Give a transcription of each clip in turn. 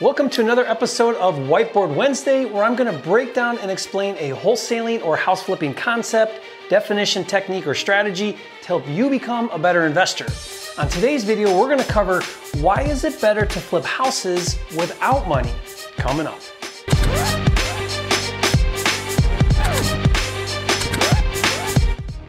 Welcome to another episode of Whiteboard Wednesday, where I'm going to break down and explain a wholesaling or house flipping concept, definition, technique, or strategy to help you become a better investor. On today's video, we're going to cover why is it better to flip houses without money? Coming up.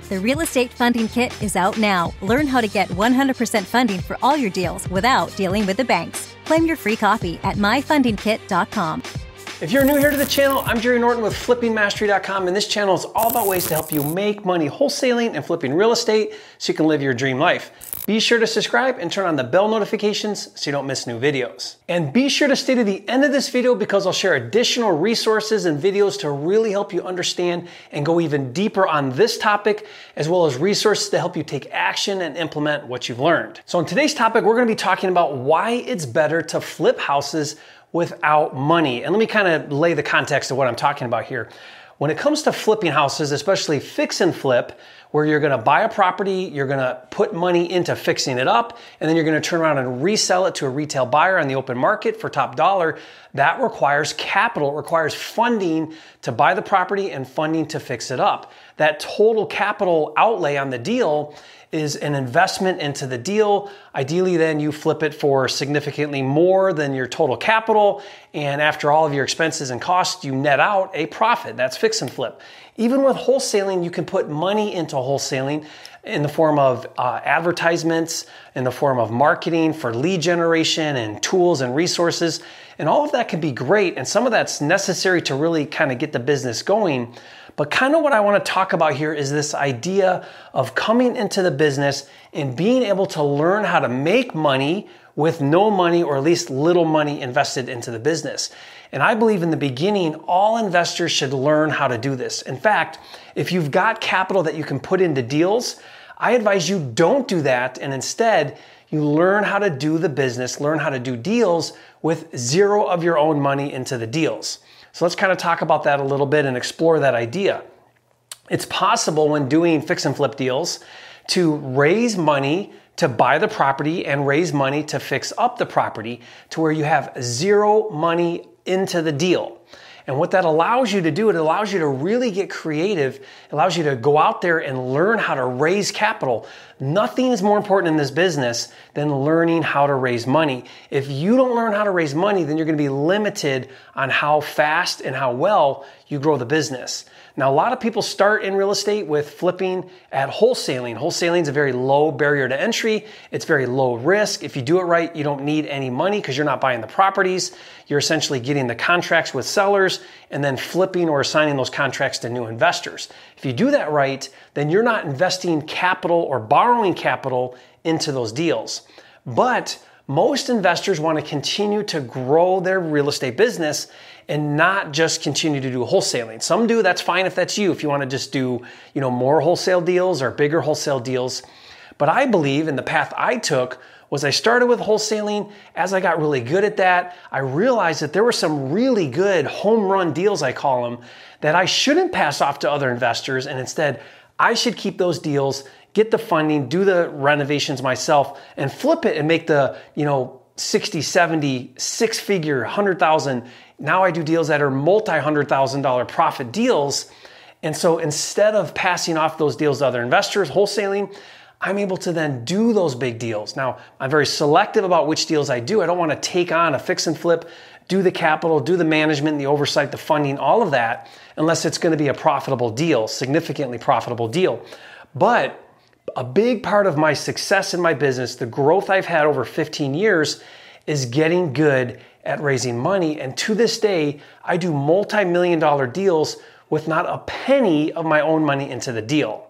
The Real Estate Funding Kit is out now. Learn how to get 100% funding for all your deals without dealing with the banks. Claim your free copy at myfundingkit.com. If you're new here to the channel, I'm Jerry Norton with FlippingMastery.com, and this channel is all about ways to help you make money wholesaling and flipping real estate so you can live your dream life. Be sure to subscribe and turn on the bell notifications so you don't miss new videos. And be sure to stay to the end of this video because I'll share additional resources and videos to really help you understand and go even deeper on this topic, as well as resources to help you take action and implement what you've learned. So, in today's topic, we're gonna be talking about why it's better to flip houses without money. And let me kind of lay the context of what I'm talking about here. When it comes to flipping houses, especially fix and flip, where you're gonna buy a property, you're gonna put money into fixing it up, and then you're gonna turn around and resell it to a retail buyer on the open market for top dollar, that requires capital, it requires funding to buy the property and funding to fix it up. That total capital outlay on the deal is an investment into the deal. Ideally, then you flip it for significantly more than your total capital. And after all of your expenses and costs, you net out a profit. That's fix and flip. Even with wholesaling, you can put money into wholesaling in the form of uh, advertisements, in the form of marketing for lead generation and tools and resources. And all of that can be great. And some of that's necessary to really kind of get the business going. But kind of what I want to talk about here is this idea of coming into the business and being able to learn how to make money with no money or at least little money invested into the business. And I believe in the beginning, all investors should learn how to do this. In fact, if you've got capital that you can put into deals, I advise you don't do that and instead you learn how to do the business, learn how to do deals with zero of your own money into the deals. So let's kind of talk about that a little bit and explore that idea. It's possible when doing fix and flip deals to raise money to buy the property and raise money to fix up the property to where you have zero money into the deal. And what that allows you to do, it allows you to really get creative, it allows you to go out there and learn how to raise capital. Nothing is more important in this business than learning how to raise money. If you don't learn how to raise money, then you're going to be limited on how fast and how well you grow the business. Now, a lot of people start in real estate with flipping at wholesaling. Wholesaling is a very low barrier to entry. It's very low risk. If you do it right, you don't need any money because you're not buying the properties. You're essentially getting the contracts with sellers and then flipping or assigning those contracts to new investors. If you do that right, then you're not investing capital or borrowing capital into those deals. But most investors want to continue to grow their real estate business and not just continue to do wholesaling. Some do, that's fine if that's you, if you want to just do, you know, more wholesale deals or bigger wholesale deals. But I believe in the path I took was I started with wholesaling. As I got really good at that, I realized that there were some really good home run deals, I call them, that I shouldn't pass off to other investors. And instead, I should keep those deals, get the funding, do the renovations myself, and flip it and make the, you know, 60, 70, six figure, 100,000. Now I do deals that are multi hundred thousand dollar profit deals. And so instead of passing off those deals to other investors, wholesaling, I'm able to then do those big deals. Now, I'm very selective about which deals I do. I don't want to take on a fix and flip, do the capital, do the management, the oversight, the funding, all of that, unless it's going to be a profitable deal, significantly profitable deal. But a big part of my success in my business, the growth I've had over 15 years, is getting good at raising money. And to this day, I do multi million dollar deals with not a penny of my own money into the deal.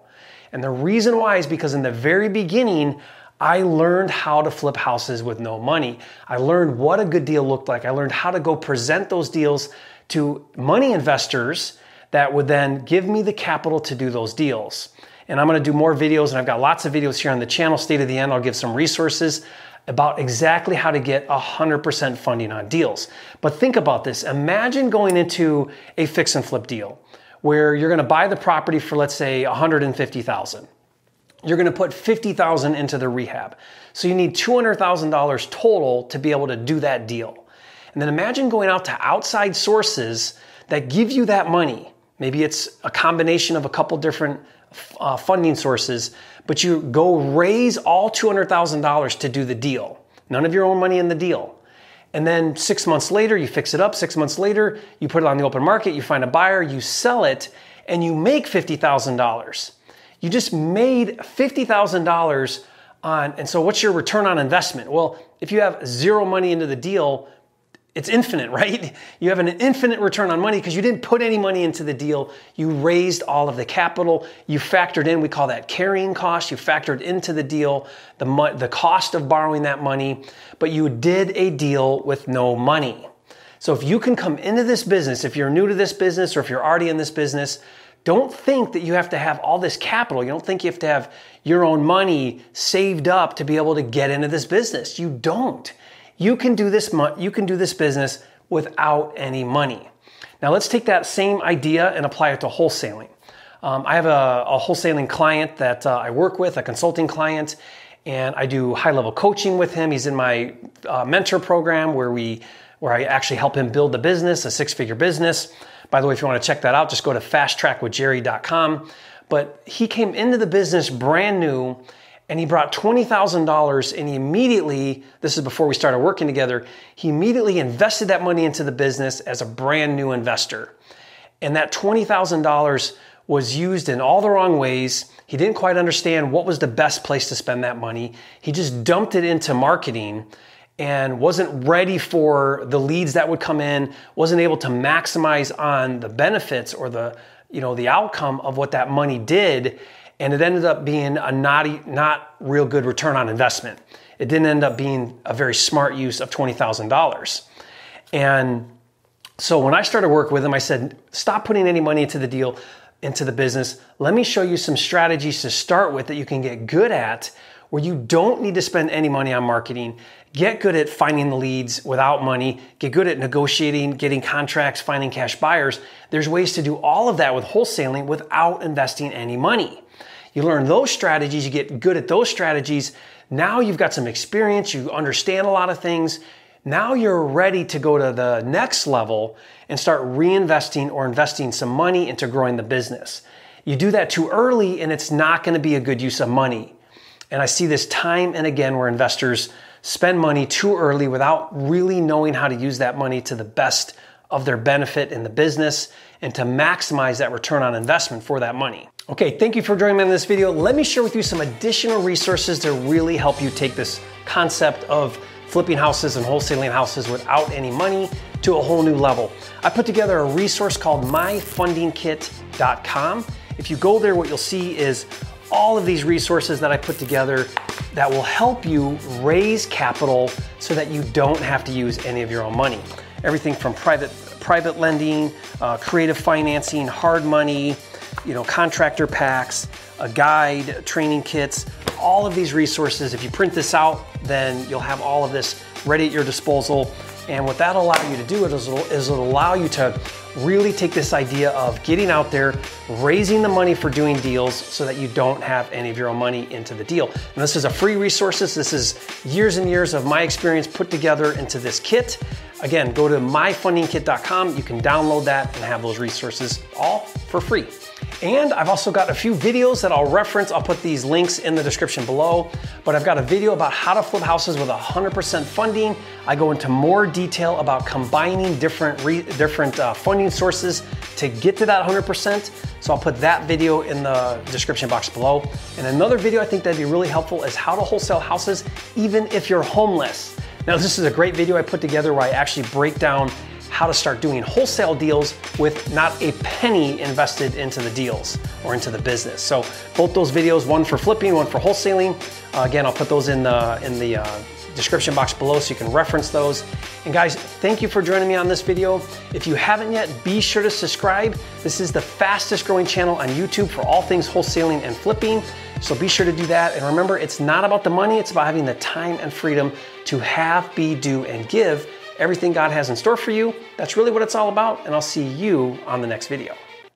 And the reason why is because in the very beginning, I learned how to flip houses with no money. I learned what a good deal looked like. I learned how to go present those deals to money investors that would then give me the capital to do those deals and I'm gonna do more videos, and I've got lots of videos here on the channel. Stay to the end, I'll give some resources about exactly how to get 100% funding on deals. But think about this imagine going into a fix and flip deal where you're gonna buy the property for, let's say, 150,000. You're gonna put 50,000 into the rehab. So you need $200,000 total to be able to do that deal. And then imagine going out to outside sources that give you that money. Maybe it's a combination of a couple different uh, funding sources, but you go raise all $200,000 to do the deal. None of your own money in the deal. And then six months later, you fix it up. Six months later, you put it on the open market, you find a buyer, you sell it, and you make $50,000. You just made $50,000 on, and so what's your return on investment? Well, if you have zero money into the deal, it's infinite, right? You have an infinite return on money because you didn't put any money into the deal. You raised all of the capital. You factored in, we call that carrying cost. You factored into the deal the, mo- the cost of borrowing that money, but you did a deal with no money. So if you can come into this business, if you're new to this business or if you're already in this business, don't think that you have to have all this capital. You don't think you have to have your own money saved up to be able to get into this business. You don't. You can do this you can do this business without any money. Now let's take that same idea and apply it to wholesaling. Um, I have a, a, wholesaling client that uh, I work with, a consulting client, and I do high level coaching with him. He's in my uh, mentor program where we where I actually help him build the business, a six figure business. By the way, if you want to check that out, just go to fasttrackwithjerry.com. But he came into the business brand new and he brought $20,000 and he immediately, this is before we started working together, he immediately invested that money into the business as a brand new investor. And that $20,000 was used in all the wrong ways. He didn't quite understand what was the best place to spend that money. He just dumped it into marketing and wasn't ready for the leads that would come in, wasn't able to maximize on the benefits or the, you know, the outcome of what that money did. And it ended up being a not, not real good return on investment. It didn't end up being a very smart use of $20,000. And so when I started work with him, I said, stop putting any money into the deal, into the business. Let me show you some strategies to start with that you can get good at where you don't need to spend any money on marketing. Get good at finding the leads without money. Get good at negotiating, getting contracts, finding cash buyers. There's ways to do all of that with wholesaling without investing any money. You learn those strategies, you get good at those strategies. Now you've got some experience, you understand a lot of things. Now you're ready to go to the next level and start reinvesting or investing some money into growing the business. You do that too early and it's not going to be a good use of money. And I see this time and again where investors spend money too early without really knowing how to use that money to the best of their benefit in the business and to maximize that return on investment for that money. Okay, thank you for joining me in this video. Let me share with you some additional resources to really help you take this concept of flipping houses and wholesaling houses without any money to a whole new level. I put together a resource called myfundingkit.com. If you go there, what you'll see is all of these resources that I put together that will help you raise capital so that you don't have to use any of your own money. Everything from private private lending, uh, creative financing, hard money, you know, contractor packs, a guide, training kits, all of these resources. If you print this out, then you'll have all of this ready at your disposal. And what that'll allow you to do is it'll, is it'll allow you to really take this idea of getting out there, raising the money for doing deals so that you don't have any of your own money into the deal. And this is a free resources. This is years and years of my experience put together into this kit. Again, go to myfundingkit.com. You can download that and have those resources all for free. And I've also got a few videos that I'll reference. I'll put these links in the description below. But I've got a video about how to flip houses with 100% funding. I go into more detail about combining different re- different uh, funding sources to get to that 100%. So I'll put that video in the description box below. And another video I think that'd be really helpful is how to wholesale houses even if you're homeless. Now, this is a great video I put together where I actually break down how to start doing wholesale deals with not a penny invested into the deals or into the business. So both those videos, one for flipping, one for wholesaling. Uh, again, I'll put those in the in the uh, description box below so you can reference those. And guys, thank you for joining me on this video. If you haven't yet, be sure to subscribe. This is the fastest growing channel on YouTube for all things wholesaling and flipping. So be sure to do that. And remember, it's not about the money, it's about having the time and freedom to have, be, do, and give everything God has in store for you. That's really what it's all about, and I'll see you on the next video.